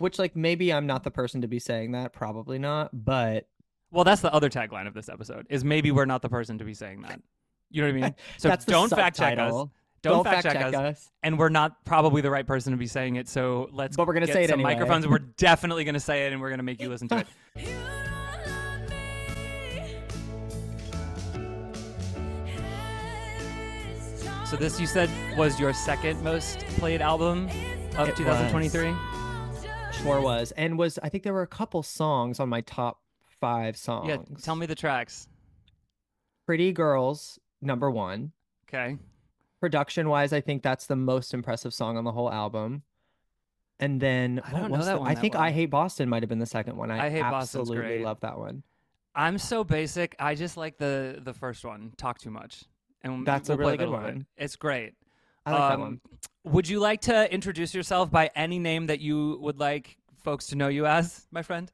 which like maybe I'm not the person to be saying that, probably not, but Well, that's the other tagline of this episode is maybe we're not the person to be saying that. You know what I mean? So that's don't fact check us. subtitle. Don't, fact, check, us. And we're not probably the right person to be saying it. So let's But we're gonna get say it some anyway. microphones. We're definitely going to say it and we're going to make you listen to it. You don't love me. It's So this you said was your second most played album of It 2023? Was. And was I think there were a couple songs on my top five songs. Yeah, tell me the tracks. Pretty Girls, number one. Okay. Production wise, I think that's the most impressive song on the whole album. And then I don't know that the- one I that think well. I Hate Boston might have been the second one. I, I Hate Boston's absolutely great. love that one. I'm so basic. I just like the the first one, Talk Too Much. And That's a we'll play really good bit. one. It's great. I like that Um, one. Would you like to introduce yourself by any name that you would like folks to know you as, my friend?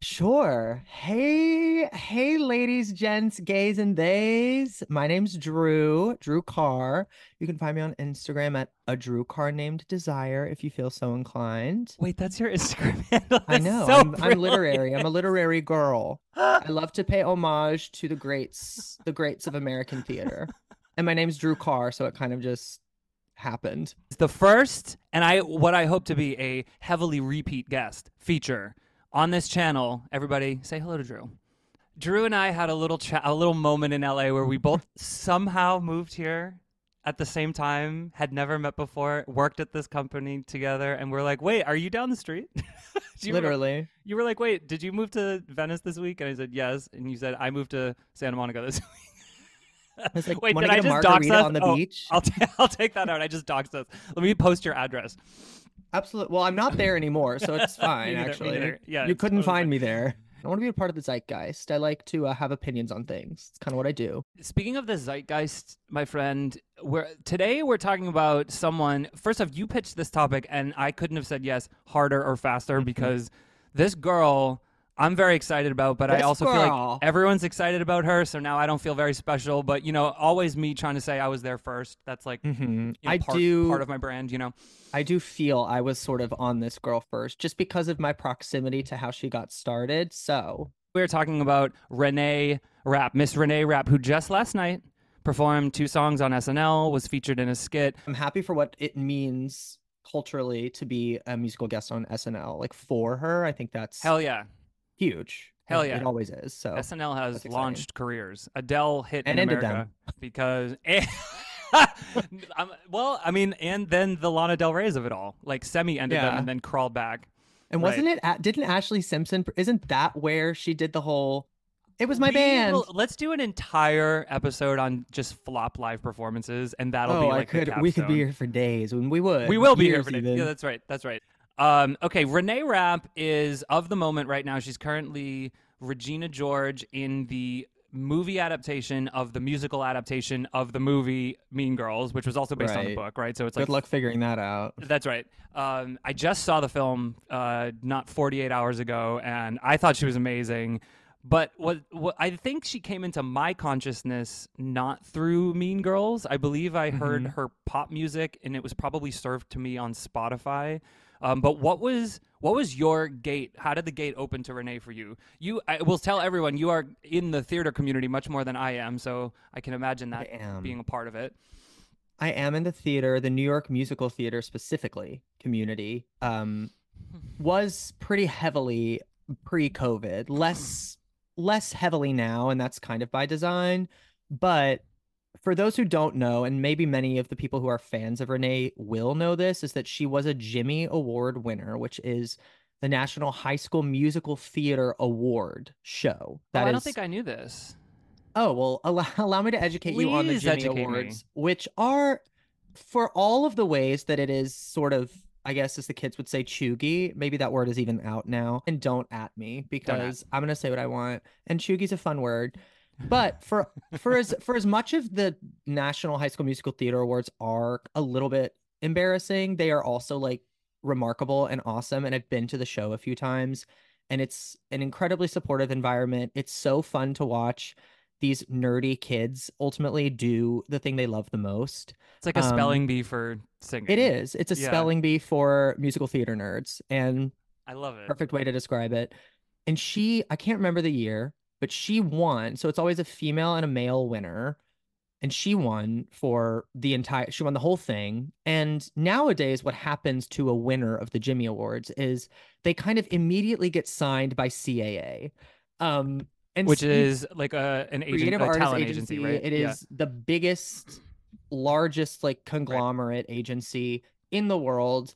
Sure. Hey, hey, ladies, gents, gays, and theys. My name's Drew, Drew Carr. You can find me on Instagram at a Drew Carr named Desire if you feel so inclined. Wait, that's your Instagram handle. I know. so I'm, I'm literary. I'm a literary girl. I love to pay homage to the greats, the greats of American theater. And my name's Drew Carr, so it kind of just happened. the first and I what I hope to be a heavily repeat guest feature on this channel. Everybody say hello to Drew. Drew and I had a little chat, a little moment in LA where we both somehow moved here at the same time, had never met before, worked at this company together, and we're like, "Wait, are you down the street?" You remember- Literally. you were like, "Wait, did you move to Venice this week?" And I said, "Yes." And you said, "I moved to Santa Monica this week." I was like, Wait, did to I just dox margarita us? on the Oh, beach? I'll, t- I'll take that out. I just doxed us. Let me post your address. Absolutely. Well, I'm not there anymore, so it's fine, neither, actually. neither. Yeah, you couldn't totally find fine. me there. I want to be a part of the zeitgeist. I like to uh, have opinions on things. It's kind of what I do. Speaking of the zeitgeist, my friend, we're, today we're talking about someone. First off, you pitched this topic, and I couldn't have said yes harder or faster Mm-hmm. because this girl. I'm very excited about, but I This also feel like everyone's excited about her. So now I don't feel very special. But you know, always me trying to say I was there first. That's like mm-hmm. you know, I part, do. part of my brand. You know, I do feel I was sort of on this girl first, just because of my proximity to how she got started. So we were talking about Renee Rapp, Miss Renee Rapp, who just last night performed two songs on SNL, was featured in a skit. I'm happy for what it means culturally to be a musical guest on SNL. Like for her, I think that's Hell yeah. Huge. Hell yeah. It always is. So SNL has launched careers. Adele hit And in ended America them. because I'm- well, I mean, and then the Lana Del Rey's of it all, like semi ended them and then crawled back. and wasn't it? At, didn't Ashlee Simpson? Isn't that where she did the whole? It was my We band. will- let's do an entire episode on just flop live performances, and that'll oh, be like I could. We could be here for days. When we would. We will be here for days. Yeah, that's right. That's right. Um, okay, Renee Rapp is of the moment right now. She's currently Regina George in the movie adaptation of the musical adaptation of the movie Mean Girls, which was also based on the book, right? So it's Good like luck figuring that out. that's right. Um, I just saw the film uh, not 48 hours ago, and I thought she was amazing. But what, what I think she came into my consciousness not through Mean Girls. I believe I heard Mhm. her pop music, and it was probably served to me on Spotify. Um, but what was what was your gate? How did the gate open to Renee for you? You, I will tell everyone you are in the theater community much more than I am, so I can imagine that being a part of it. I am in the theater, the New York musical theater specifically community. Um, was pretty heavily pre-COVID, less less heavily now, and that's kind of by design. But for those who don't know, and maybe many of the people who are fans of Renee will know this, is that she was a Jimmy Award winner, which is the National High School Musical Theater Award show. oh, That I don't is- think I knew this. Oh, well, allow, allow me to educate you on the Jimmy educate me. Awards, which are for all of the ways that it is sort of, I guess, as the kids would say, chuggy. Maybe that word is even out now. And don't at me because I'm gonna say what I want. And chuggy's a fun word. But for for as for as much of the National High School Musical Theater Awards are a little bit embarrassing, they are also like remarkable and awesome. And I've been to the show a few times, and it's an incredibly supportive environment. It's so fun to watch these nerdy kids ultimately do the thing they love the most. It's like a Um, spelling bee for singing. It is. It's a Yeah. spelling bee for musical theater nerds. And I love it. perfect way to describe it. And she, I can't remember the year, but she won. So it's always a female and a male winner. And she won for the entire, she won the whole thing. And nowadays, what happens to a winner of the Jimmy Awards is they kind of immediately get signed by CAA. Um, and Which is like a an agent, creative a artist agency. agency, right? It Yeah. is the biggest, largest like conglomerate agency in the world.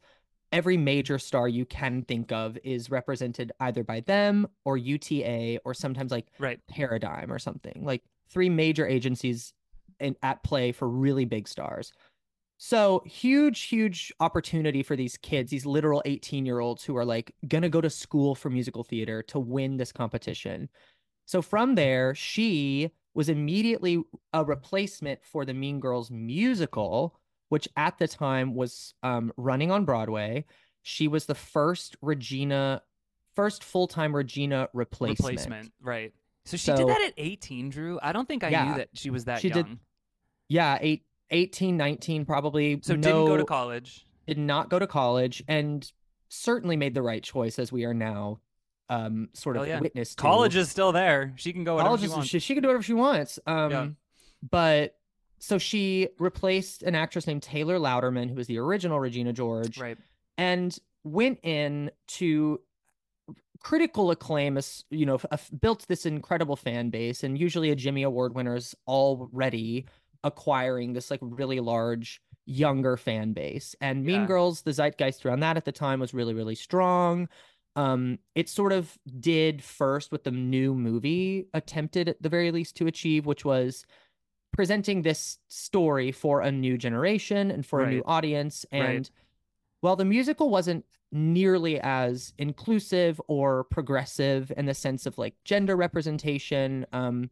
Every major star you can think of is represented either by them or UTA or sometimes like right. Paradigm or something. Like three major agencies in, at play for really big stars. So huge, huge opportunity for these kids, these literal 18 year olds who are like gonna go to school for musical theater to win this competition. So from there, she was immediately a replacement for the Mean Girls musical, which at the time was um, running on Broadway. She was the first Regina, first full time Regina replacement. Replacement. Right. So she So- did that at 18, Drew. I don't think I Yeah. knew that she was that She did- Yeah, eight, 18, 19, probably. so didn't go to college. did not go to college and certainly made the right choice as we are now um sort of yeah. witness to. College is still there. She can go college she is- she, she can do whatever she wants um but so she replaced an actress named Taylor Louderman who was the original Regina George Right. and went in to critical acclaim as you know f- built this incredible fan base and usually a Jimmy Award winner is already acquiring this like really large younger fan base and Mean Yeah. Girls the zeitgeist around that at the time was really really strong um it sort of did first what the new movie attempted at the very least to achieve which was presenting this story for a new generation and for a new Right. audience Right. and while the musical wasn't nearly as inclusive or progressive in the sense of like gender representation um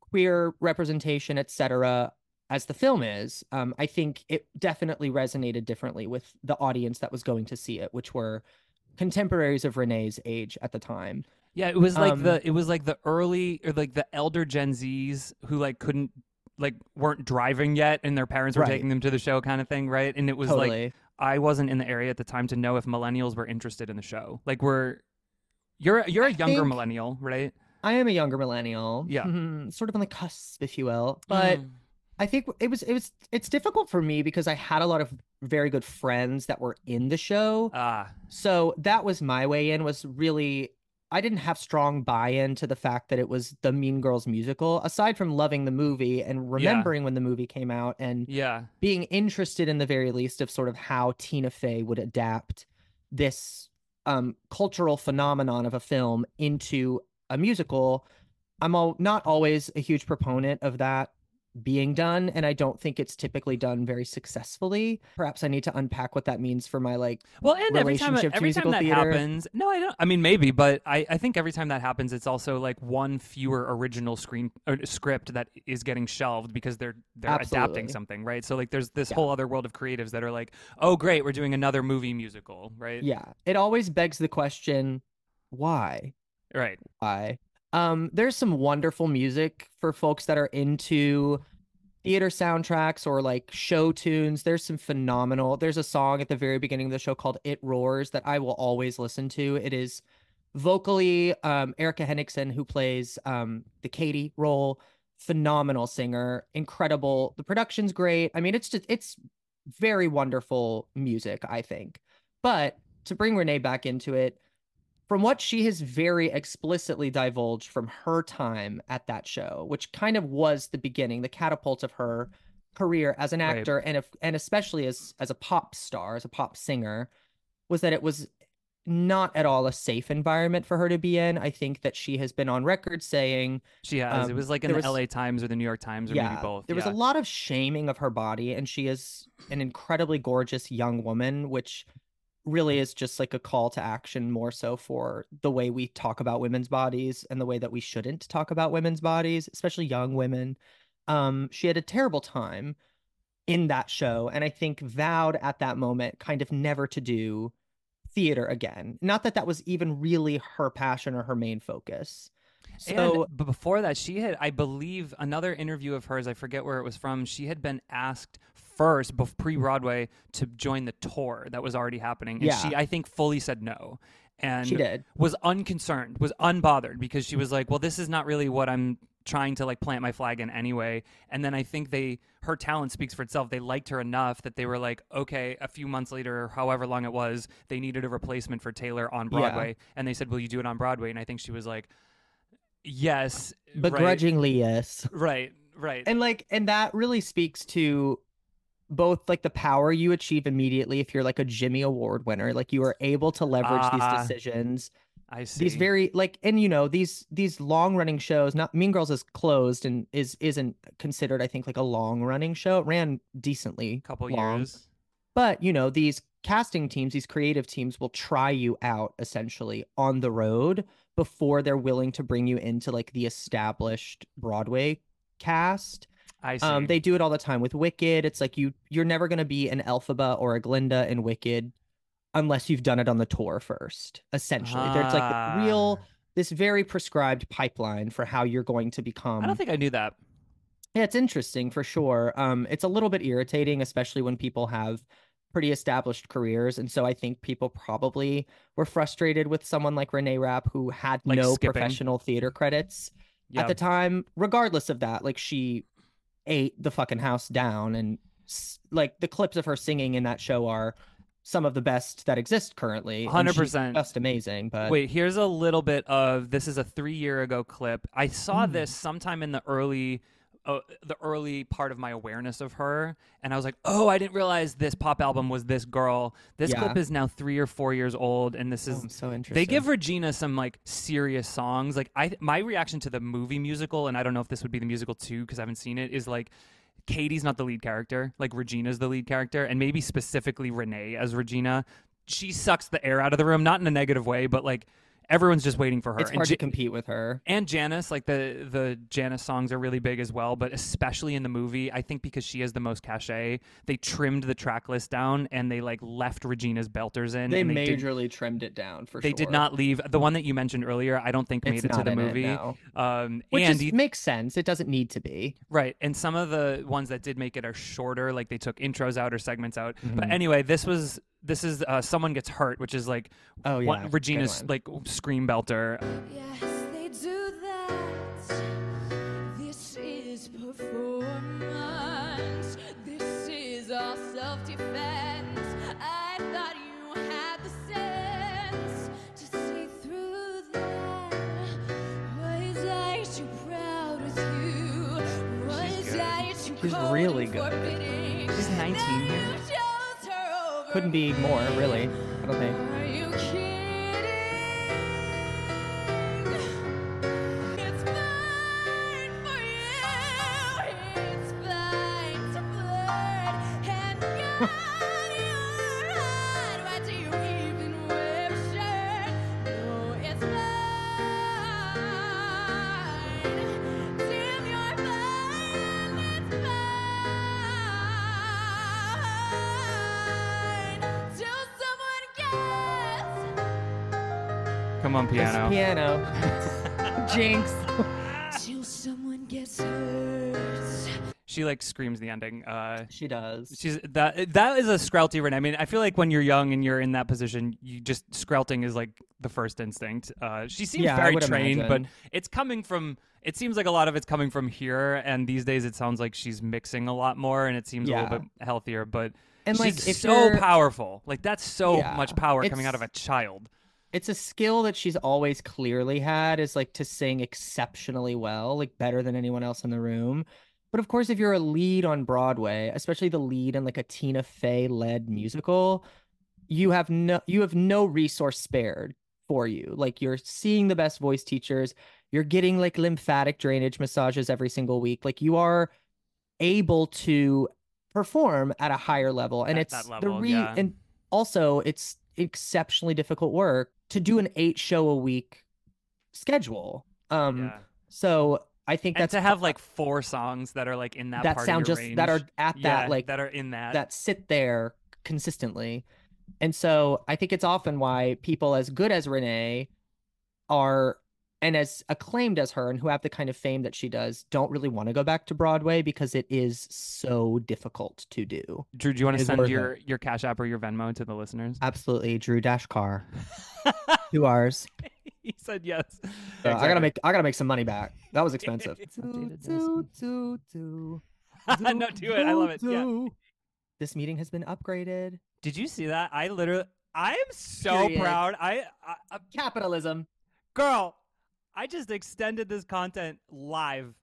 queer representation etc as the film is um i think it definitely resonated differently with the audience that was going to see it which were contemporaries of renee's age at the time Yeah, it was like Um, the it was like the early or like the elder Gen Zs who like couldn't like weren't driving yet and their parents were Right. taking them to the show kind of thing, right? And it was like I wasn't in the area at the time to know if millennials were interested in the show. Like we're you're you're a younger millennial, right? i am a younger millennial Yeah. Mhm, sort of on the cusp if you will but Mm. I think it was it was it's difficult for me because I had a lot of very good friends that were in the show. ah, So that was my way in was really I didn't have strong buy-in to the fact that it was the Mean Girls musical aside from loving the movie and remembering when the movie came out and yeah. being interested in the very least of sort of how Tina Fey would adapt this um cultural phenomenon of a film into a musical. I'm all, not always a huge proponent of that being done and I don't think it's typically done very successfully. Perhaps I need to unpack what that means for my like Well, and every time every time that theater. happens, no, I don't. I mean, maybe, but I, I think every time that happens, it's also like one fewer original screen or script that is getting shelved because they're they're adapting something, right? So like, there's this Yeah. whole other world of creatives that are like, oh, great, we're doing another movie musical, right? yeah, it always begs the question why? Right. why. Um, there's some wonderful music for folks that are into theater soundtracks or like show tunes. There's some phenomenal. There's a song at the very beginning of the show called "It Roars" that I will always listen to. It is vocally um, Erika Henningsen, who plays um, the Cady role, phenomenal singer, incredible. The production's great. I mean, it's just it's very wonderful music. I think, but to bring Renee back into it from what she has very explicitly divulged from her time at that show, which kind of was the beginning, the catapult of her career as an Right. actor and if, and especially as as a pop star, as a pop singer, was that it was not at all a safe environment for her to be in. I think that she has been on record saying She has. it Um, was like in the was- L.A. Times or the New York Times or yeah, maybe both. There was a lot of shaming of her body, and she is an incredibly gorgeous young woman, which really is just like a call to action more so for the way we talk about women's bodies and the way that we shouldn't talk about women's bodies, especially young women. Um, she had a terrible time in that show, and I think vowed at that moment kind of never to do theater again. Not that that was even really her passion or her main focus. So and, but before that, she had, I believe, another interview of hers. I forget where it was from. She had been asked first, pre Broadway, to join the tour that was already happening, and Yeah. she, I think, fully said no. and she did. was unconcerned, was unbothered because she was like, "Well, this is not really what I'm trying to like plant my flag in anyway." And then I think they her talent speaks for itself. They liked her enough that they were like, "Okay, a few months later, however long it was, they needed a replacement for Taylor on Yeah. Broadway." And they said, "Will you do it on Broadway?" And I think she was like, "Yes." right, Begrudgingly, yes. Right, right. And like, and that really speaks to both like the power you achieve immediately if you're like a Jimmy Award winner. Like you are able to leverage Ah, these decisions. I see. These very like, and you know these these long running shows. Not Mean Girls is closed and is isn't considered. I think like a long running show. It ran decently couple long. years. But you know, these casting teams, these creative teams will try you out essentially on the road before they're willing to bring you into like the established Broadway cast. I see. Um, they do it all the time with Wicked. It's like you you're never gonna be an Elphaba or a Glinda in Wicked unless you've done it on the tour first. Essentially, there's like Ah. the real this very prescribed pipeline for how you're going to become I don't think I knew that. yeah, it's interesting for sure. Um, it's a little bit irritating, especially when people have pretty established careers, and so I think people probably were frustrated with someone like Renee Rapp who had Like no skipping. professional theater credits Yeah. at the time. Regardless of that, like she ate the fucking house down, and like the clips of her singing in that show are some of the best that exist currently. 100%. just amazing. But Wait, here's a little bit of this is a three year ago clip. I saw Hmm. this sometime in the early. Uh, the early part of my awareness of her, and I was like, "Oh, I didn't realize this pop album was this girl." This Yeah. clip is now three or four years old, and this Oh, is I'm so interested. They give Regina some like serious songs. Like I, my reaction to the movie musical, and I don't know if this would be the musical too because I haven't seen it. Is like Cady's not the lead character. Like Regina's the lead character, and maybe specifically Renee as Regina. She sucks the air out of the room, not in a negative way, but like everyone's just waiting for her. It's hard to compete with her. and Janis, like the the Janis songs are really big as well, but especially in the movie, I think because she has the most cachet, they trimmed the track list down and they like left Regina's belters in. They they did- majorly trimmed it down for they sure. They did not leave the one that you mentioned earlier. I don't think made It's it to the in it, movie. no. Um, Which and is, makes sense. It doesn't need to be. right, and some of the ones that did make it are shorter, like they took intros out or segments out. But Mhm. anyway, this was this is uh, someone gets hurt, which is like Oh yeah, Regina's like scream belter. Yes, they do that. This is performance. This is all self-defense. I thought you had the sense to see through that. Was I too proud with you? Was good. I too She's cold really and good. forbidding? She's 19 Now here. chose her over couldn't be more really. I don't think. are you kidding? Piano. piano. Jinx. Till someone gets hurt. She like screams the ending. Uh, She does. She's that that is a screlty Renee. I mean, I feel like when you're young and you're in that position, you just screlting is like the first instinct. Uh, she seems Yeah, very trained, imagine. but it's coming from. It seems like a lot of it's coming from here, and these days it sounds like she's mixing a lot more, and it seems a little bit healthier. But And like she's if so powerful. Like that's so Yeah, much power coming out of a child. It's a skill that she's always clearly had is like to sing exceptionally well, like better than anyone else in the room. But of course, if you're a lead on Broadway, especially the lead in like a Tina Fey led musical, you have no you have no resource spared for you. Like you're seeing the best voice teachers, you're getting like lymphatic drainage massages every single week. Like you are able to perform at a higher level. And At it's that the re yeah. and also it's exceptionally difficult work to do an eight show a week schedule. Um yeah. so I think And that's to have like four songs that are like in that that part sound of your just range. that are at yeah, that like that are in that. that sit there consistently. And so I think it's often why people as good as Renee are and as acclaimed as her and who have the kind of fame that she does don't really want to go back to Broadway because it is so difficult to do. Drew, do you want to send worth your your Cash App or your Venmo to the listeners? Absolutely, Drew Dash Carr, two R's. he said yes. So I gotta make I gotta make some money back. That was expensive. Updated this. Do, do, do, no, do it. I love it. Yeah. This meeting has been upgraded. Did you see that? I literally, I am so Period. proud. I, I, I, Capitalism. girl, I just extended this content live.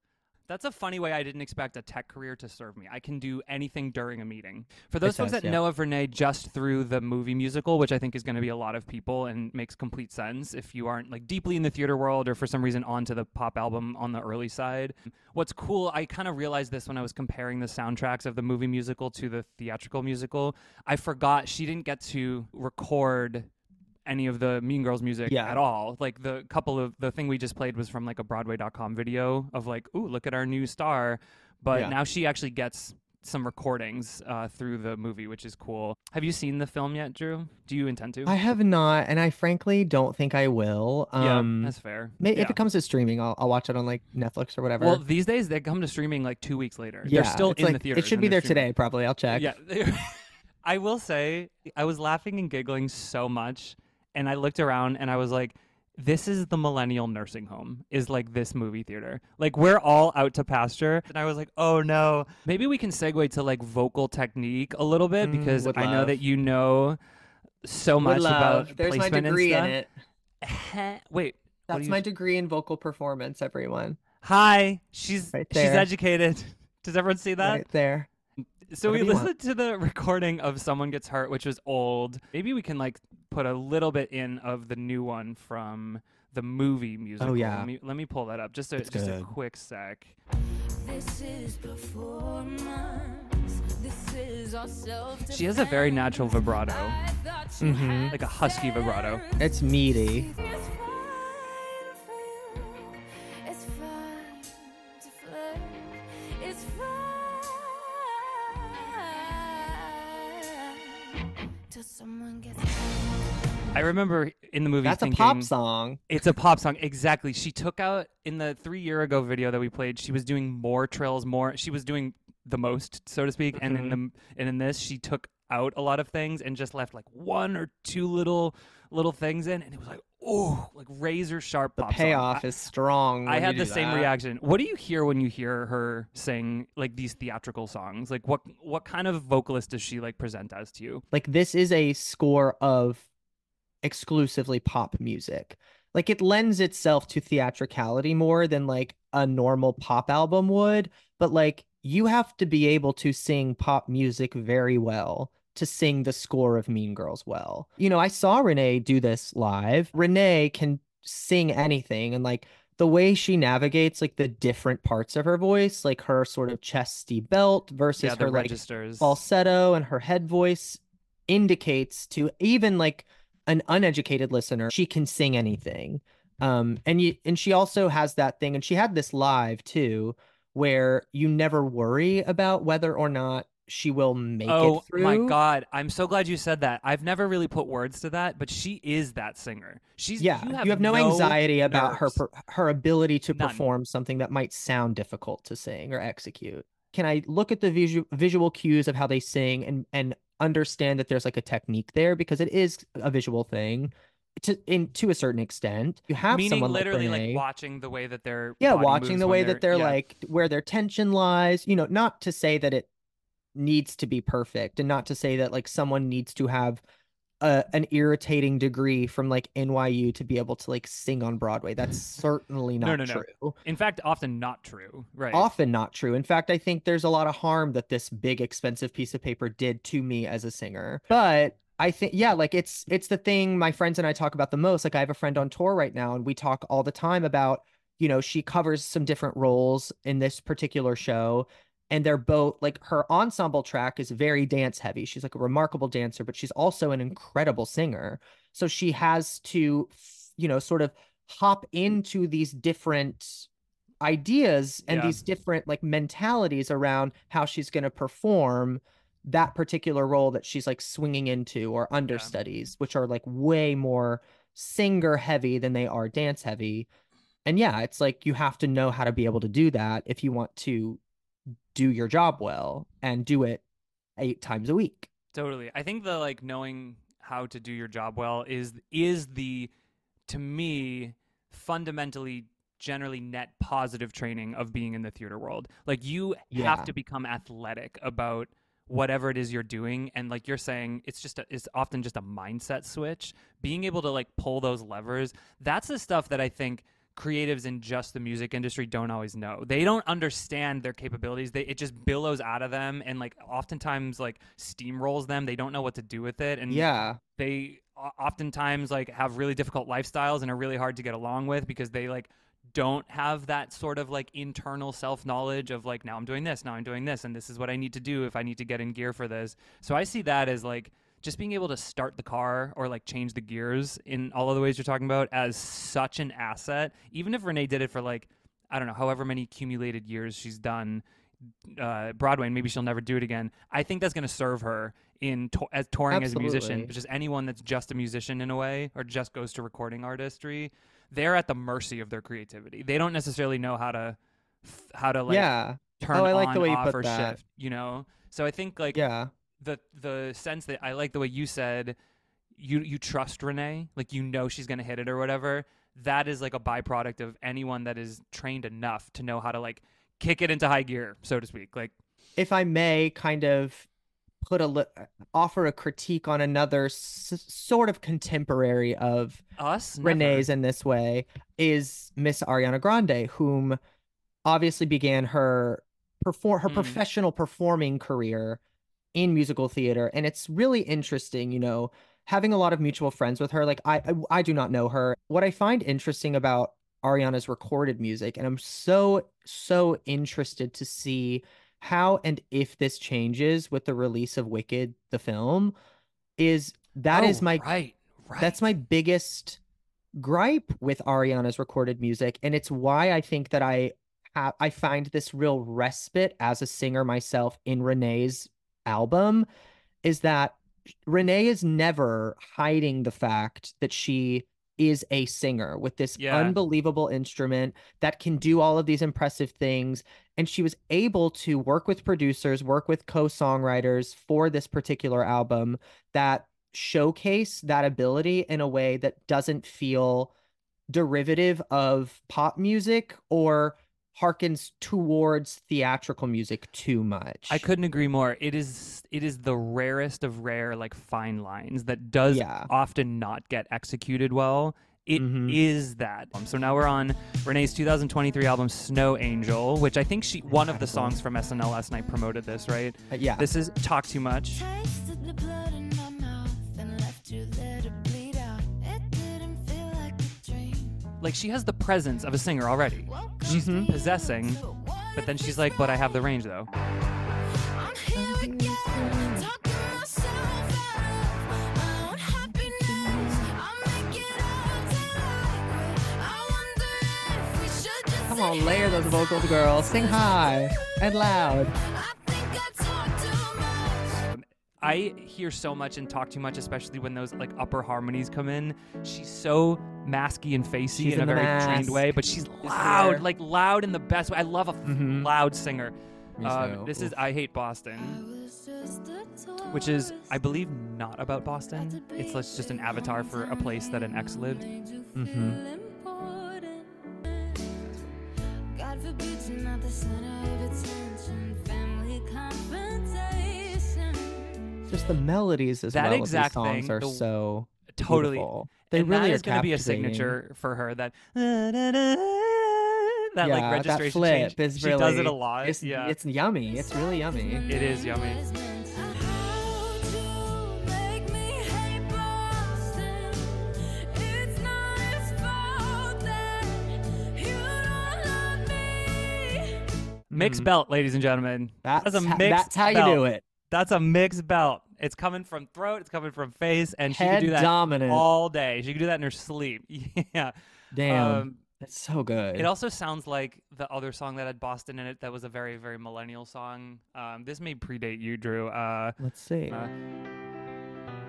That's a funny way I didn't expect a tech career to serve me. I can do anything during a meeting. For those folks does, that yeah. know of Renee just through the movie musical, which I think is going to be a lot of people and makes complete sense if you aren't like deeply in the theater world or for some reason onto the pop album on the early side. What's cool, I kind of realized this when I was comparing the soundtracks of the movie musical to the theatrical musical. I forgot she didn't get to record any of the Mean Girls music Yeah. at all. Like the couple of the thing we just played was from like a Broadway.com video of like, ooh, look at our new star. But Yeah. now she actually gets some recordings uh, through the movie, which is cool. Have you seen the film yet, Drew? Do you intend to? I have not, and I frankly don't think I will. yeah, Um, that's fair. may- Yeah. if it comes to streaming, I'll, I'll watch it on like Netflix or whatever. Well, these days they come to streaming like two weeks later. yeah, They're still in like- the theater. It should be there today, probably. I'll check. Yeah. I will say, I was laughing and giggling so much, and I looked around and I was like, this is the millennial nursing home, is like this movie theater. Like, we're all out to pasture. And I was like, oh no. Maybe we can segue to like vocal technique a little bit Mm, because would I know that you know so much about There's my placement and degree in it. Wait. That's you- my degree in vocal performance. Everyone, Hi. She's Right she's educated. Does everyone see that? right there. So we Whatever you listened to the recording of Someone Gets Hurt, which was old. Maybe we can like put a little bit in of the new one from the movie musical. Oh, yeah. Let me, let me pull that up. Just a It's just a quick sec. This is performance. This is our She has a very natural vibrato. I thought you Mhm. Like a husky vibrato. It's meaty. Remember in the movie That's a pop song. it's a pop song. Exactly. She took out in the three year ago video that we played. She was doing more trills, more. She was doing the most, so to speak. And in mm-hmm. the and in this, she took out a lot of things and just left like one or two little little things in, and it was like oh, like razor sharp. The song. payoff is strong. I, I had the same that. reaction. What do you hear when you hear her sing like these theatrical songs? Like what what kind of vocalist does she like present as to you? Like this is a score of exclusively pop music. Like it lends itself to theatricality more than like a normal pop album would, but like you have to be able to sing pop music very well to sing the score of Mean Girls well. You know, I saw Renee do this live. Renee can sing anything and like the way she navigates like the different parts of her voice, like her sort of chesty belt versus yeah, her like registers. falsetto and her head voice indicates to even like an uneducated listener she can sing anything um and you and she also has that thing and she had this live too where you never worry about whether or not she will make Oh it through Oh my god, I'm so glad you said that. I've never really put words to that, but she is that singer. She's yeah you have, no, anxiety about her per- her ability to None. perform something that might sound difficult to sing or execute can i look at the visual visual cues of how they sing and and understand that there's like a technique there because it is a visual thing to in to a certain extent you have Meaning someone literally like, like watching the way that they're yeah watching the way that they're yeah. like where their tension lies you know not to say that it needs to be perfect and not to say that like someone needs to have a, an irritating degree from like NYU to be able to like sing on Broadway. That's certainly No, not no, no. true. in fact often not true. Right. Often not true. In fact, I think there's a lot of harm that this big expensive piece of paper did to me as a singer. But I think yeah, like it's it's the thing my friends and I talk about the most. Like I have a friend on tour right now and we talk all the time about, you know, she covers some different roles in this particular show and they're both like her ensemble track is very dance heavy. She's like a remarkable dancer, but she's also an incredible singer. So she has to, you know, sort of hop into these different ideas and Yeah. these different like mentalities around how she's going to perform that particular role that she's like swinging into or understudies, which are like way more singer heavy than they are dance heavy. and yeah, it's like you have to know how to be able to do that if you want to do your job well and do it eight times a week. Totally. I think the like knowing how to do your job well is is the to me fundamentally generally net positive training of being in the theater world. Like you Yeah. have to become athletic about whatever it is you're doing and like you're saying it's just a, it's often just a mindset switch being able to like pull those levers that's the stuff that i think creatives in just the music industry don't always know they don't understand their capabilities they it just billows out of them and like oftentimes like steamrolls them they don't know what to do with it and Yeah. they oftentimes like have really difficult lifestyles and are really hard to get along with because they like don't have that sort of like internal self knowledge of like now I'm doing this, now I'm doing this, and this is what I need to do if I need to get in gear for this. So I see that as like just being able to start the car or like change the gears in all of the ways you're talking about as such an asset. Even if Renee did it for like I don't know, however many accumulated years she's done uh, Broadway, and maybe she'll never do it again. I think that's going to serve her in to- as touring as a musician. Absolutely. But just anyone that's just a musician in a way, or just goes to recording artistry, they're at the mercy of their creativity. They don't necessarily know how to f- how to like yeah. turn Oh, I like on, the way you off, put or that. shift. You know, so I think like Yeah. The the sense that I like the way you said you you trust Renee, like you know she's gonna hit it or whatever. That is like a byproduct of anyone that is trained enough to know how to like kick it into high gear, so to speak. Like If I may kind of put a li- offer a critique on another s- sort of contemporary of us, never. Renee's in this way is Miss Ariana Grande, whom obviously began her perform her Mm. professional performing career in musical theater, and it's really interesting, you know, having a lot of mutual friends with her. Like I, I, I do not know her. What I find interesting about Ariana's recorded music, and I'm so so interested to see how and if this changes with the release of Wicked the film, is that is Oh, my right, right. that's my biggest gripe with Ariana's recorded music, and it's why I think that I have I find this real respite as a singer myself in Renee's album is that Renee is never hiding the fact that she is a singer with this Yeah. unbelievable instrument that can do all of these impressive things and she was able to work with producers work with co-songwriters for this particular album that showcase that ability in a way that doesn't feel derivative of pop music or harkens towards theatrical music too much. I couldn't agree more. It is it is the rarest of rare like fine lines that does Yeah. often not get executed well. It is Mhm. that. Um, so now we're on Renee's 2023 album Snow Angel, which I think she one of the songs from SNL last night promoted this, right? Uh, yeah. This is Talk Too Much. Like she has the presence of a singer already. Woke She's Mhm. possessing, up to a but then she's like, "But I have the range though." I'm here again, talking myself out of my own happiness. I make it up till I quit. I wonder if we should just Come on, layer those vocals, girl. Sing high and loud. I hear so much and talk too much, especially when those like upper harmonies come in. She's so masky and facey She's in a in the very trained way, but she's here. loud, like loud in the best way. I love a f- Mhm. loud singer. Me Uh, too. this is I Hate Boston, I was just a which is, I believe, not about Boston. It's like, just an avatar for a place that an ex lived. Mhm. God forbid you're not the center of attention. Family confrontation. Just the melodies as That well exact songs thing, are the- so Totally. beautiful. They and really that are is going to be a signature for her. That that like Yeah, registration flip change. is she does it a lot. It's yeah. it's yummy. It's really yummy. It is yummy. How'd you make me hate Boston? It's not his fault that you don't love me. Mixed Mhm. belt, ladies and gentlemen. That's, a ho- mixed that's how belt. you do it. That's a mixed belt. It's coming from throat, it's coming from face, and she can do that dominant. all day. She can do that in her sleep. Yeah. Damn, Um, that's so good. it also sounds like the other song that had Boston in it that was a very, very millennial song. Um, this may predate you, Drew. Uh, Let's see. uh,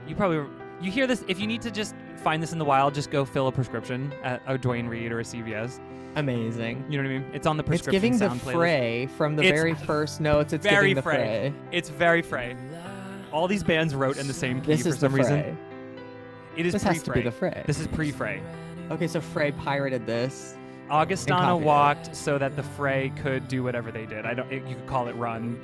you probably You hear this? If you need to just find this in the wild, just go fill a prescription at a Duane Reade or a CVS. Amazing. You know what I mean? It's on the prescription. It's giving the sound playlist. fray from the It's very first notes. It's very giving the fray. fray. It's very fray. All these bands wrote in the same key This for is the some reason. fray. It is This pre-fray. has to be the fray. This is pre-fray. Okay, so Fray pirated this. Augustana walked so that the fray could do whatever they did. I don't. It, you could call it run.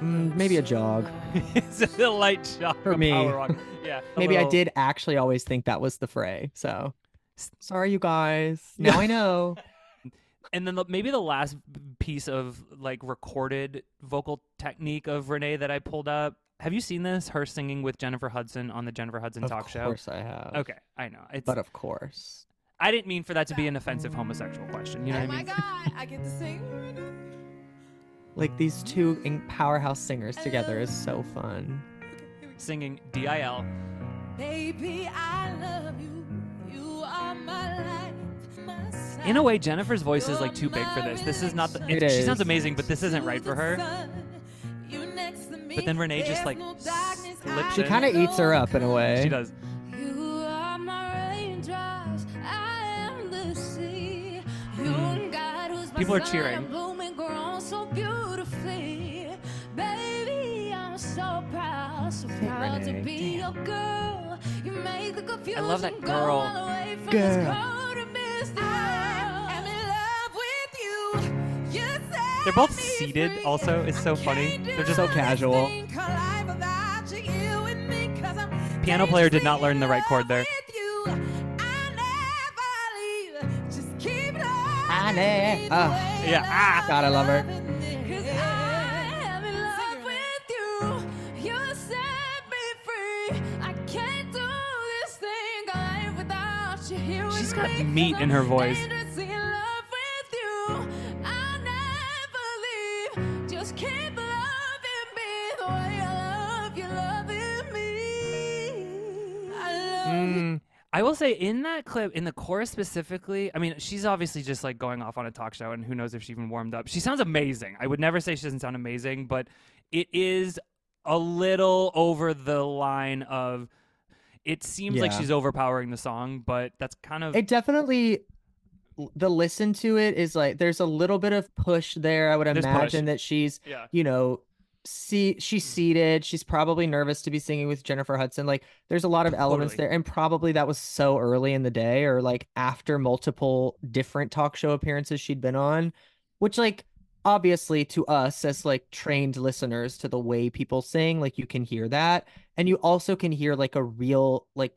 Mm, maybe a jog. it's a light jog For me. power. Yeah. a Maybe I did actually always think that was the fray. So sorry, you guys. Now I know. And then the, maybe the last piece of like recorded vocal technique of Renee that I pulled up. Have you seen this? Her singing with Jennifer Hudson on the Jennifer Hudson of talk show. Of course I have. Okay, I know. It's, But of course. I didn't mean for that to be an offensive homosexual question. You know oh what I mean? Oh my god, I get to sing. Like these two powerhouse singers together is so fun. Singing D-I-L. Baby, I love you. You are my life, my In a way, Jennifer's voice is like too big for this. This is not. The, It She sounds amazing, but this isn't right for her. But then Renee just, like, slips She kind of eats her up in a way. She does. You are my proud, so to Renee. be your girl. You make the confusion love that girl. all the way from Girl. this cold to misty world. I'm in love with you. You set They're both seated also. It's so funny. They're just So casual. anything alive without you, you and me, 'cause I'm Piano player did not learn the right chord there. with. I never leave. Just keep loving I me ne- the ah. Yeah, ah. God, I love her. Me. I love you. Mm, I will say in that clip, in the chorus specifically, I mean, she's obviously just like going off on a talk show, and who knows if she even warmed up. She sounds amazing. I would never say she doesn't sound amazing, but it is a little over the line of. It seems like she's overpowering the song, but that's kind of it definitely the listen to it is like there's a little bit of push there. I would There's push. imagine that she's yeah. you know, see she's mm-hmm. seated. She's probably nervous to be singing with Jennifer Hudson. Like there's a lot of elements Totally. there. And probably that was so early in the day or like after multiple different talk show appearances she'd been on, which like obviously to us as like trained listeners to the way people sing, like you can hear that. And you also can hear like a real like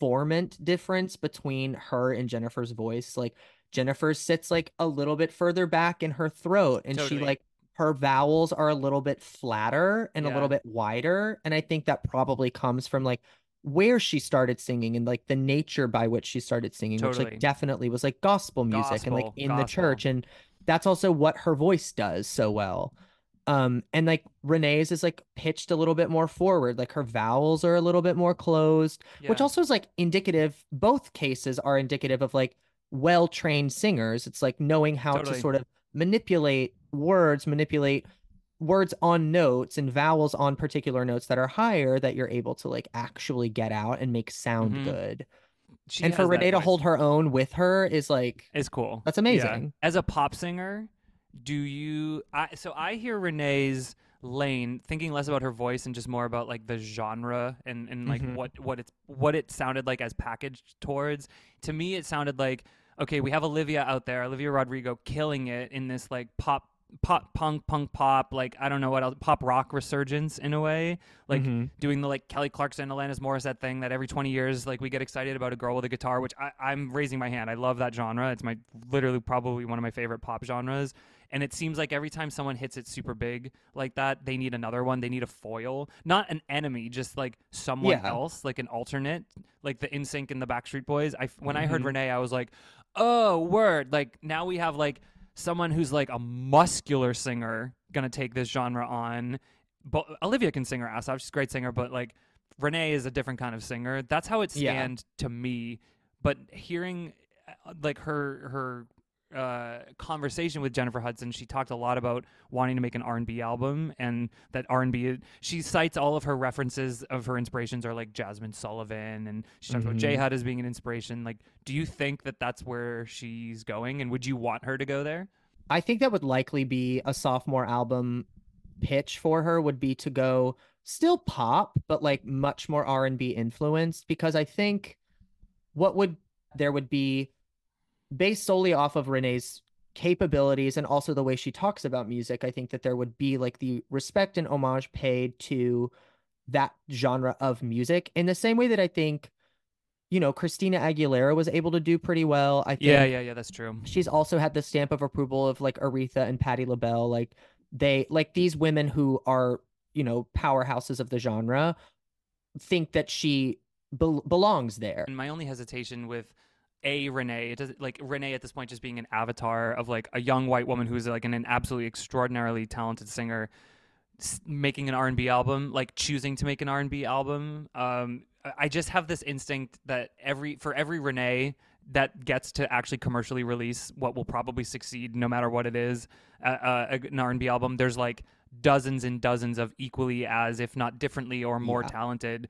formant difference between her and Jennifer's voice. Like Jennifer sits like a little bit further back in her throat and she like her vowels are a little bit flatter and a little bit wider. And i think that probably comes from like where she started singing and like the nature by which she started singing which like definitely was like gospel music and like Gospel, in the church. And that's also what her voice does so well um and like renee's is like pitched a little bit more forward like her vowels are a little bit more closed which also is like indicative both cases are indicative of like well-trained singers it's like knowing how Totally. to sort of manipulate words manipulate words on notes and vowels on particular notes that are higher that you're able to like actually get out and make sound Mhm. good She and for renee to hold her own with her is like It's cool. That's Yeah. amazing. As a pop singer, do you? I, so I hear Renee's lane thinking less about her voice and just more about like the genre and and like Mhm. what what it's what it sounded like as packaged towards. To me, it sounded like okay, we have Olivia out there, Olivia Rodrigo, killing it in this like pop pop punk punk pop like I don't know what else pop rock resurgence in a way. Like Mhm. doing the like Kelly Clarkson Alanis Morissette thing that every 20 years like we get excited about a girl with a guitar which I, I'm raising my hand. I love that genre. It's my literally probably one of my favorite pop genres. And it seems like every time someone hits it super big like that they need another one. They need a foil. Not an enemy just like someone Yeah. else like an alternate like the NSYNC and the Backstreet Boys. I when I heard Mhm. Renee I was like oh word. Like now we have like someone who's like a muscular singer gonna take this genre on. But Olivia can sing her ass off she's a great singer but like Renee is a different kind of singer. That's how it Yeah. to me. But hearing uh, like her her uh, conversation with Jennifer Hudson, she talked a lot about wanting to make an R&B album, and that R&B. She cites all of her references of her inspirations are like Jazmine Sullivan, and she talks about Mhm. J Hud as being an inspiration. Like, do you think that that's where she's going, and would you want her to go there? I think that would likely be a sophomore album pitch for her would be to go still pop but like much more R&B influenced because I think what would there would be based solely off of Renee's capabilities and also the way she talks about music I think that there would be like the respect and homage paid to that genre of music in the same way that I think you know Christina Aguilera was able to do pretty well I think Yeah, yeah, yeah. That's true. she's also had the stamp of approval of like Aretha and Patti LaBelle. Like they like these women who are, you know, powerhouses of the genre think that she bel belongs there. And my only hesitation with a Renee, it does like Renee at this point just being an avatar of like a young white woman who's like an, an absolutely extraordinarily talented singer, s- making an R and B album, like choosing to make an R and B album. Um, I- just have this instinct that every for every Renee that gets to actually commercially release what will probably succeed no matter what it is, uh, uh, an R and B album. There's like dozens and dozens of equally as, if not differently or more Yeah. talented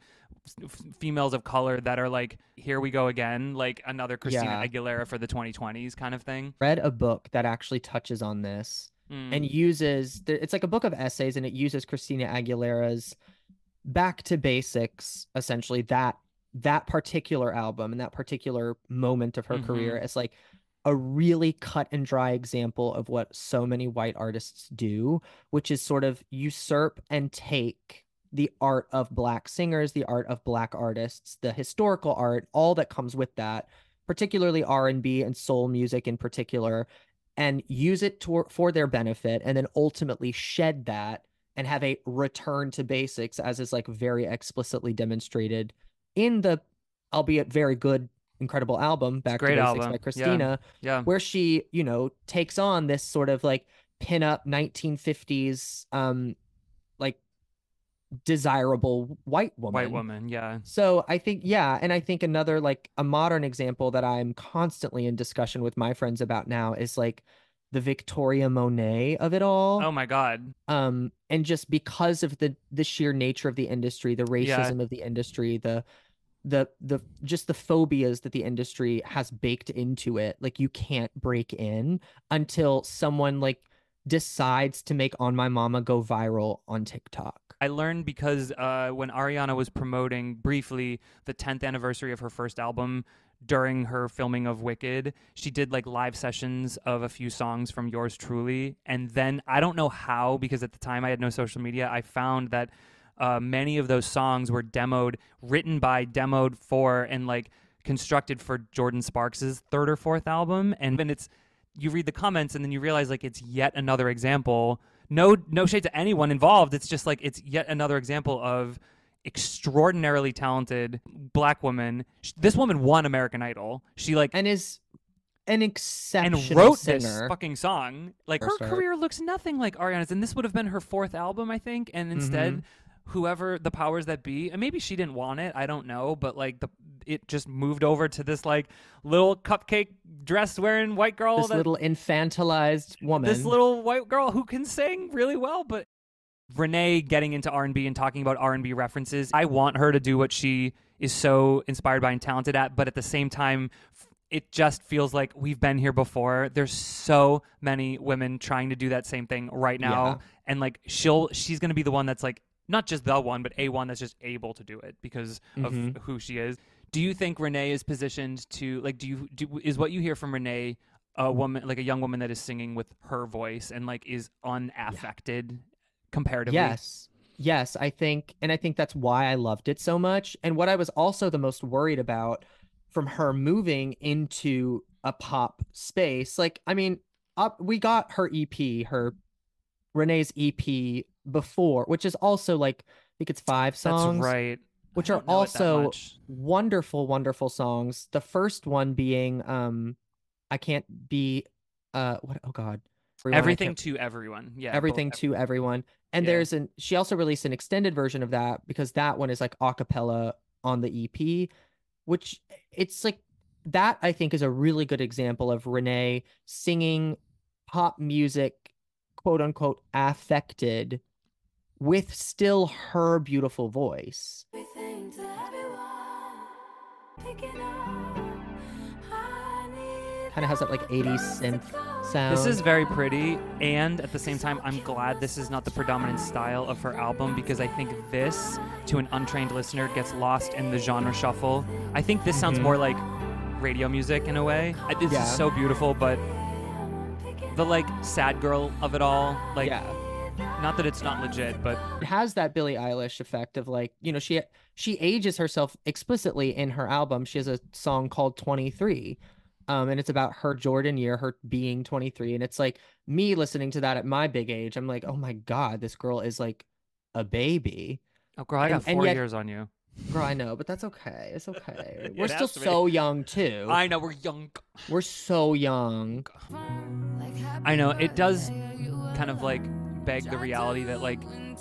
females of color that are like, here we go again, like another Christina Yeah. Aguilera for the 2020s kind of thing. Read a book that actually touches on this Mm. and uses it's like a book of essays and it uses Christina Aguilera's back to basics essentially that that particular album and that particular moment of her career as like a really cut and dry example of what so many white artists do which is sort of usurp and take the art of black singers the art of black artists the historical art all that comes with that particularly R&B and soul music in particular and use it to, for their benefit and then ultimately shed that and have a return to basics as is like very explicitly demonstrated in the albeit very good incredible album back to basics album. by Yeah. christina yeah. where she you know takes on this sort of like pin-up 1950s um like desirable white woman White woman, yeah. so I think, yeah, and I think another like a modern example that I'm constantly in discussion with my friends about now is like the Victoria Monet of it all. Oh my god. Um, and just because of the the sheer nature of the industry, the Yeah. racism of the industry, the the the just the phobias that the industry has baked into it, like you can't break in until someone like decides to make On My Mama go viral on TikTok. I learned because uh, when Ariana was promoting briefly the 10th anniversary of her first album during her filming of Wicked, she did like live sessions of a few songs from Yours Truly. And then I don't know how, because at the time I had no social media, I found that uh, many of those songs were demoed, written by, demoed for, and like constructed for Jordin Sparks's third or fourth album. And then it's, you read the comments and then you realize like it's yet another example no no shade to anyone involved it's just like it's yet another example of extraordinarily talented black woman this woman won american idol she like And is an exceptional and wrote singer. this fucking song like her For sure. career looks nothing like ariana's and this would have been her fourth album i think and instead Mm-hmm. Whoever the powers that be and maybe she didn't want it i don't know but like the it just moved over to this like little cupcake dress wearing white girl this that little infantilized woman. this little white girl who can sing really well but renee getting into r&b and talking about r&b references i want her to do what she is so inspired by and talented at but at the same time it just feels like we've been here before there's so many women trying to do that same thing right now Yeah. and like she'll she's going to be the one that's like not just the one but a one that's just able to do it because of Mhm. who she is do you think renee is positioned to like do you do is what you hear from renee a woman like a young woman that is singing with her voice and like is unaffected comparatively Yes. Yes, I think and I think that's why I loved it so much. And what I was also the most worried about from her moving into a pop space, like I mean, up we got her EP, her Renee's EP before, which is also like I think it's five songs. that's right which are don't know it that also wonderful, wonderful songs. The first one being um I can't be uh what oh god. Everyone, everything to everyone yeah everything ev- to everyone. And Yeah. there's an she also released an extended version of that because that one is like a cappella on the EP, which it's like that I think is a really good example of Renee singing pop music, quote unquote, affected with still her beautiful voice. Everything to everyone. Picking up. I need Kind of has that like 80s synth sound. This is very pretty, and at the same time, I'm glad this is not the predominant style of her album because I think this, to an untrained listener, gets lost in the genre shuffle. I think this sounds Mhm. more like radio music in a way. This Yeah. is so beautiful, but the like sad girl of it all, like, yeah. Not that it's not legit, but it has that Billie Eilish effect of like, you know, she she ages herself explicitly in her album. She has a song called 23. Um, and it's about her Jordan year, her being 23. And it's like me listening to that at my big age. I'm like, oh my God, this girl is like a baby. oh girl, I got And- and four yet- years on you. Girl, I know, but that's okay. It's okay. We're still to be. so young too. I know we're young. We're so young. I know it does kind of like beg the reality that like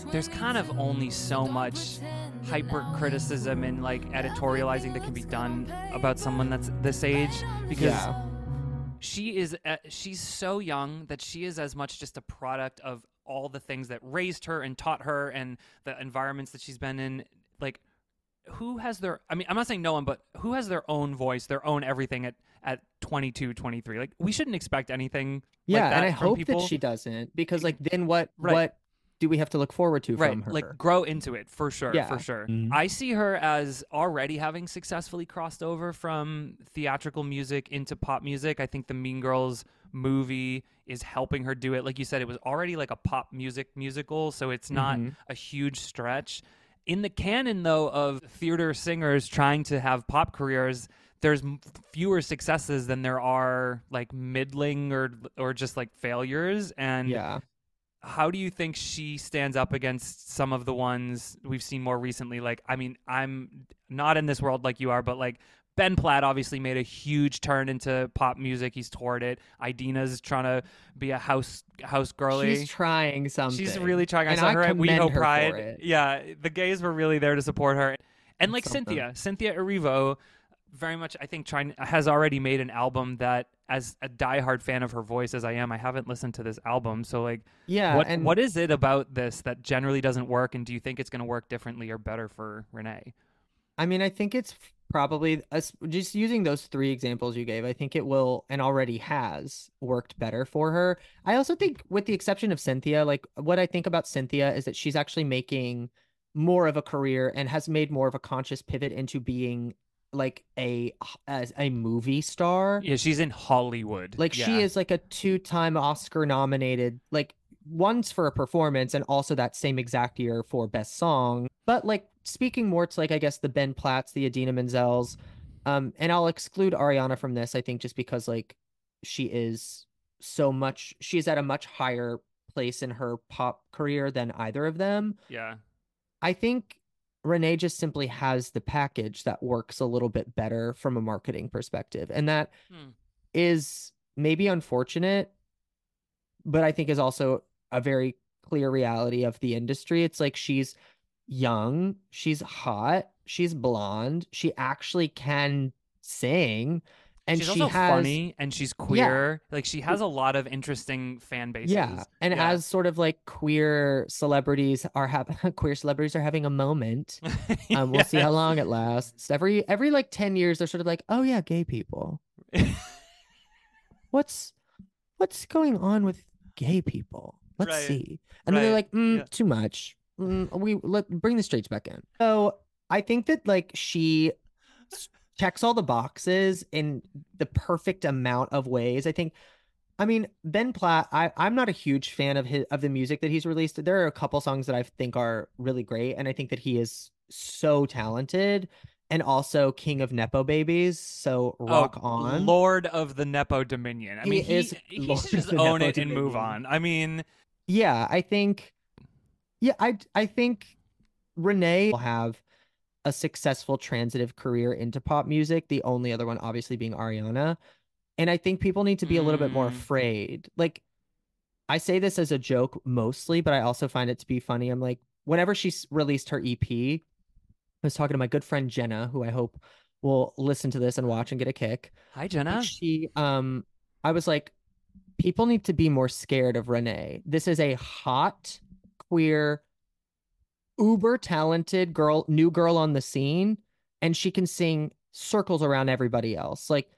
there's kind of only so much hyper criticism and like editorializing that can be done about someone that's this age because Yeah. she is uh, she's so young that she is as much just a product of all the things that raised her and taught her and the environments that she's been in like who has their i mean i'm not saying no one but who has their own voice their own everything at at 22 23 like we shouldn't expect anything Yeah, like that and I from hope people. that she doesn't because like then what Right. what do we have to look forward to right from her? like grow into it for sure Yeah. for sure Mhm. i see her as already having successfully crossed over from theatrical music into pop music i think the mean girls movie is helping her do it like you said it was already like a pop music musical so it's not Mhm. a huge stretch in the canon though of theater singers trying to have pop careers there's fewer successes than there are like middling or or just like failures and yeah. how do you think she stands up against some of the ones we've seen more recently? Like, I mean, I'm not in this world like you are, but like Ben Platt obviously made a huge turn into pop music. He's toured it. Idina's trying to be a house house girly. She's trying something. She's really trying. I And saw I her at We commend Ho Pride. Yeah, the gays were really there to support her. And like Something. Cynthia, Cynthia Erivo, very much I think trying has already made an album that, as a diehard fan of her voice as I am, I haven't listened to this album. So like, Yeah, what and what is it about this that generally doesn't work, and do you think it's going to work differently or better for Renee? I mean, I think it's probably us just using those three examples you gave. I think it will and already has worked better for her. I also think, with the exception of Cynthia, like what I think about Cynthia is that she's actually making more of a career and has made more of a conscious pivot into being like a as a movie star. Yeah, she's in Hollywood. Like she is like a two-time Oscar nominated, like once for a performance and also that same exact year for best song. But like speaking more to like I guess the Ben Platts, the Idina Menzel's, um, and I'll exclude Ariana from this, I think just because like she is so much she's at a much higher place in her pop career than either of them. Yeah, I think Renee just simply has the package that works a little bit better from a marketing perspective. And that is Hmm. maybe unfortunate, but I think is also a very clear reality of the industry. It's like she's young, she's hot, she's blonde, she actually can sing, and she's she also has funny and she's queer. Like she has a lot of interesting fan bases. Yeah, and Yeah. as sort of like queer celebrities are having queer celebrities are having a moment. Um, we'll see how long it lasts. Every every like ten years, they're sort of like, oh yeah, gay people. What's what's going on with gay people? Let's Right, see. And then they're like, mm, yeah. too much. Mm, we let bring the straights back in. So I think that like she checks all the boxes in the perfect amount of ways. I think. I mean, Ben Platt, I, I'm not a huge fan of his of the music that he's released. There are a couple songs that I think are really great, and I think that he is so talented and also king of Nepo babies. So oh, rock oh, on. Lord of the Nepo Dominion. I He mean, he, is he Lord should just own Nepo it and move on. I mean, Yeah, I think yeah, I I think Renee will have a successful transitive career into pop music, the only other one obviously being Ariana. And I think people need to be a little bit more Mm. afraid. Like I say this as a joke mostly, but I also find it to be funny. I'm like whenever she released her EP, I was talking to my good friend Jenna, who I hope will listen to this and watch and get a kick. Hi, Jenna. she um I was like people need to be more scared of Renee. This is a hot, queer, uber talented girl, new girl on the scene and she can sing circles around everybody else. Like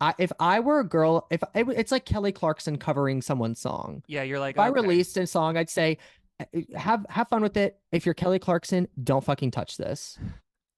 I, if I were a girl, if it, it's like Kelly Clarkson covering someone's song. Yeah, you're like If I released a song, I'd say, "Uh, have have fun with it. If you're Kelly Clarkson, don't fucking touch this,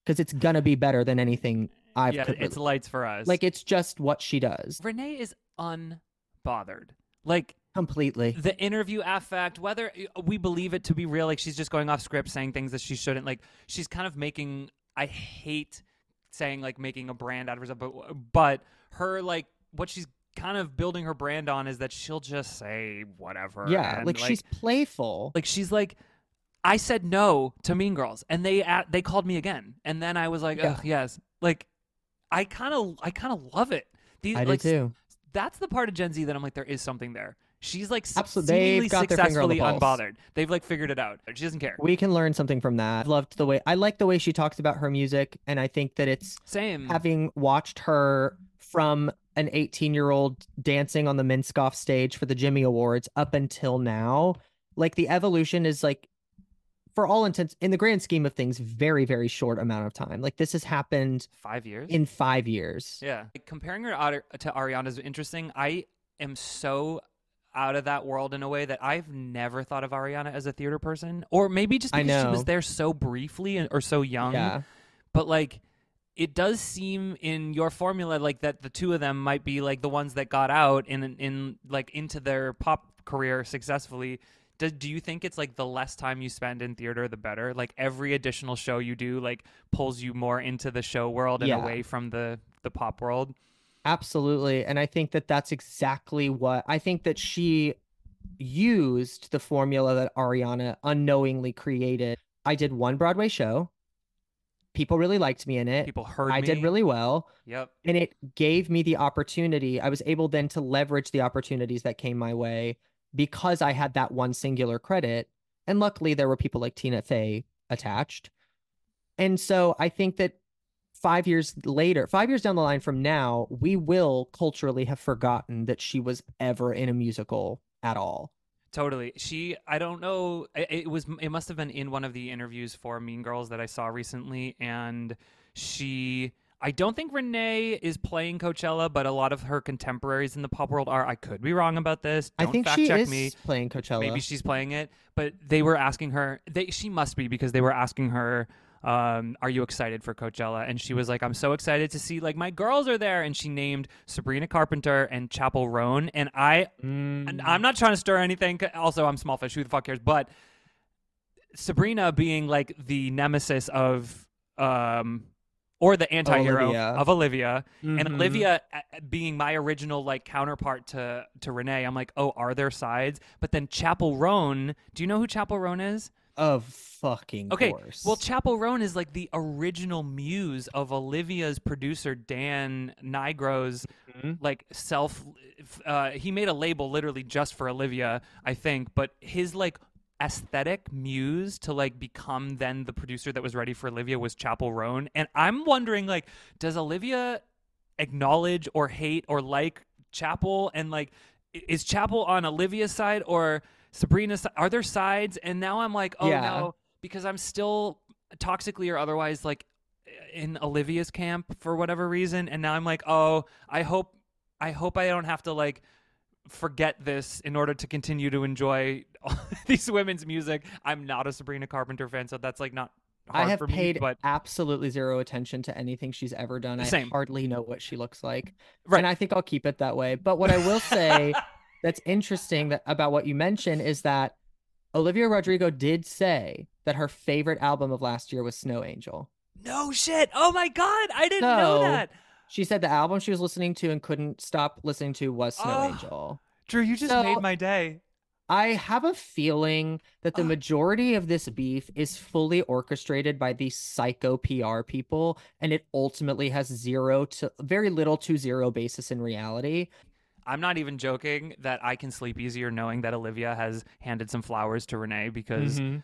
because it's gonna be better than anything I've. yeah, it's lights for us. like it's just what she does Renee is unbothered. Like completely. the interview affect, whether uh, we believe it to be real, like she's just going off script, saying things that she shouldn't. Like she's kind of making. I hate saying like making a brand out of herself, but but her like what she's kind of building her brand on is that she'll just say whatever. Yeah, and, like, she's playful. like she's like. I said no to Mean Girls, and they at, they called me again, and then I was like, Yeah. Ugh, yes, like I kind of I kind of love it. These I do too. that's the part of Gen Z that I'm like, there is something there. She's like Absolutely. They've seemingly got their the successfully unbothered. They've like figured it out. She doesn't care. We can learn something from that. I loved the way I like the way she talks about her music, and I think that it's Same. having watched her from an 18 year old dancing on the Minskoff stage for the Jimmy Awards up until now, like the evolution is like, for all intents, in the grand scheme of things, very, very short amount of time. Like this has happened Five years. in five years. yeah. Like, comparing her to Ari- to Ariana is interesting. I am so out of that world in a way that I've never thought of Ariana as a theater person, or maybe just because she was there so briefly and- or so young. Yeah. but like it does seem in your formula like that the two of them might be like the ones that got out in in like into their pop career successfully do, do you think it's like the less time you spend in theater the better like every additional show you do like pulls you more into the show world and Yeah. away from the the pop world Absolutely. And I think that that's exactly what I think that she used the formula that Ariana unknowingly created. I did one Broadway show. People really liked me in it. people heard I did really well. yep And it gave me the opportunity. I was able then to leverage the opportunities that came my way because I had that one singular credit. And luckily, there were people like Tina Fey attached. And so I think that five years later, five years down the line from now, we will culturally have forgotten that she was ever in a musical at all. Totally. She, I don't know. It, was, it must have been in one of the interviews for Mean Girls that I saw recently. And she, I don't think Renee is playing Coachella, but a lot of her contemporaries in the pop world are. I could be wrong about this. Don't I think fact she check is me. playing Coachella. Maybe she's playing it, but they were asking her. They, she must be because they were asking her, um, "Are you excited for Coachella?" And she was like, "I'm so excited to see like my girls are there." And she named Sabrina Carpenter and Chappell Roan. And I, Mm. and I'm not trying to stir anything. Also, I'm small fish. Who the fuck cares? But Sabrina being like the nemesis of, um, or the anti-hero Olivia. of Olivia, and Mhm. Olivia uh, being my original like counterpart to to Renee. I'm like, oh, are there sides? But then Chappell Roan. Do you know who Chappell Roan is? Of fucking Okay, course. well, Chappell Roan is like the original muse of Olivia's producer Dan Nigro's Mhm. like self. Uh, he made a label literally just for Olivia, I think. But his like aesthetic muse to like become then the producer that was ready for Olivia was Chappell Roan, and I'm wondering like, does Olivia acknowledge or hate or like Chappell, and like, is Chappell on Olivia's side or Sabrina's? si- Are there sides? And now I'm like, oh Yeah. no, because I'm still toxically or otherwise like in Olivia's camp for whatever reason, and now I'm like, oh, I hope, I hope I don't have to like forget this in order to continue to enjoy these women's music. I'm not a Sabrina Carpenter fan, so that's like not. I have for me, paid but absolutely zero attention to anything she's ever done. I Same. hardly know what she looks like. Right. And I think I'll keep it that way. But what I will say that's interesting that about what you mentioned is that Olivia Rodrigo did say that her favorite album of last year was Snow Angel. no shit. Oh my god, I didn't know that. She said the album she was listening to and couldn't stop listening to was Snow Oh. Angel. Drew, you just So- made my day. I have a feeling that the majority of this beef is fully orchestrated by these psycho PR people, and it ultimately has zero to very little to zero basis in reality. I'm not even joking that I can sleep easier knowing that Olivia has handed some flowers to Renee because mm-hmm.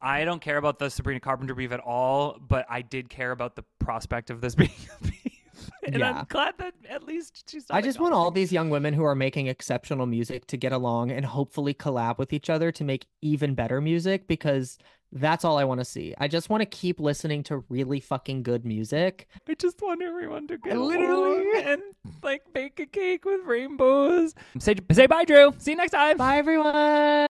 I don't care about the Sabrina Carpenter beef at all, but I did care about the prospect of this being a beef. and Yeah. I'm glad that at least she's. I just want all these young women who are making exceptional music to get along and hopefully collab with each other to make even better music because that's all I want to see. I just want to keep listening to really fucking good music. I just want everyone to get Literally. and like bake a cake with rainbows. Say say bye, Drew. See you next time. Bye, everyone.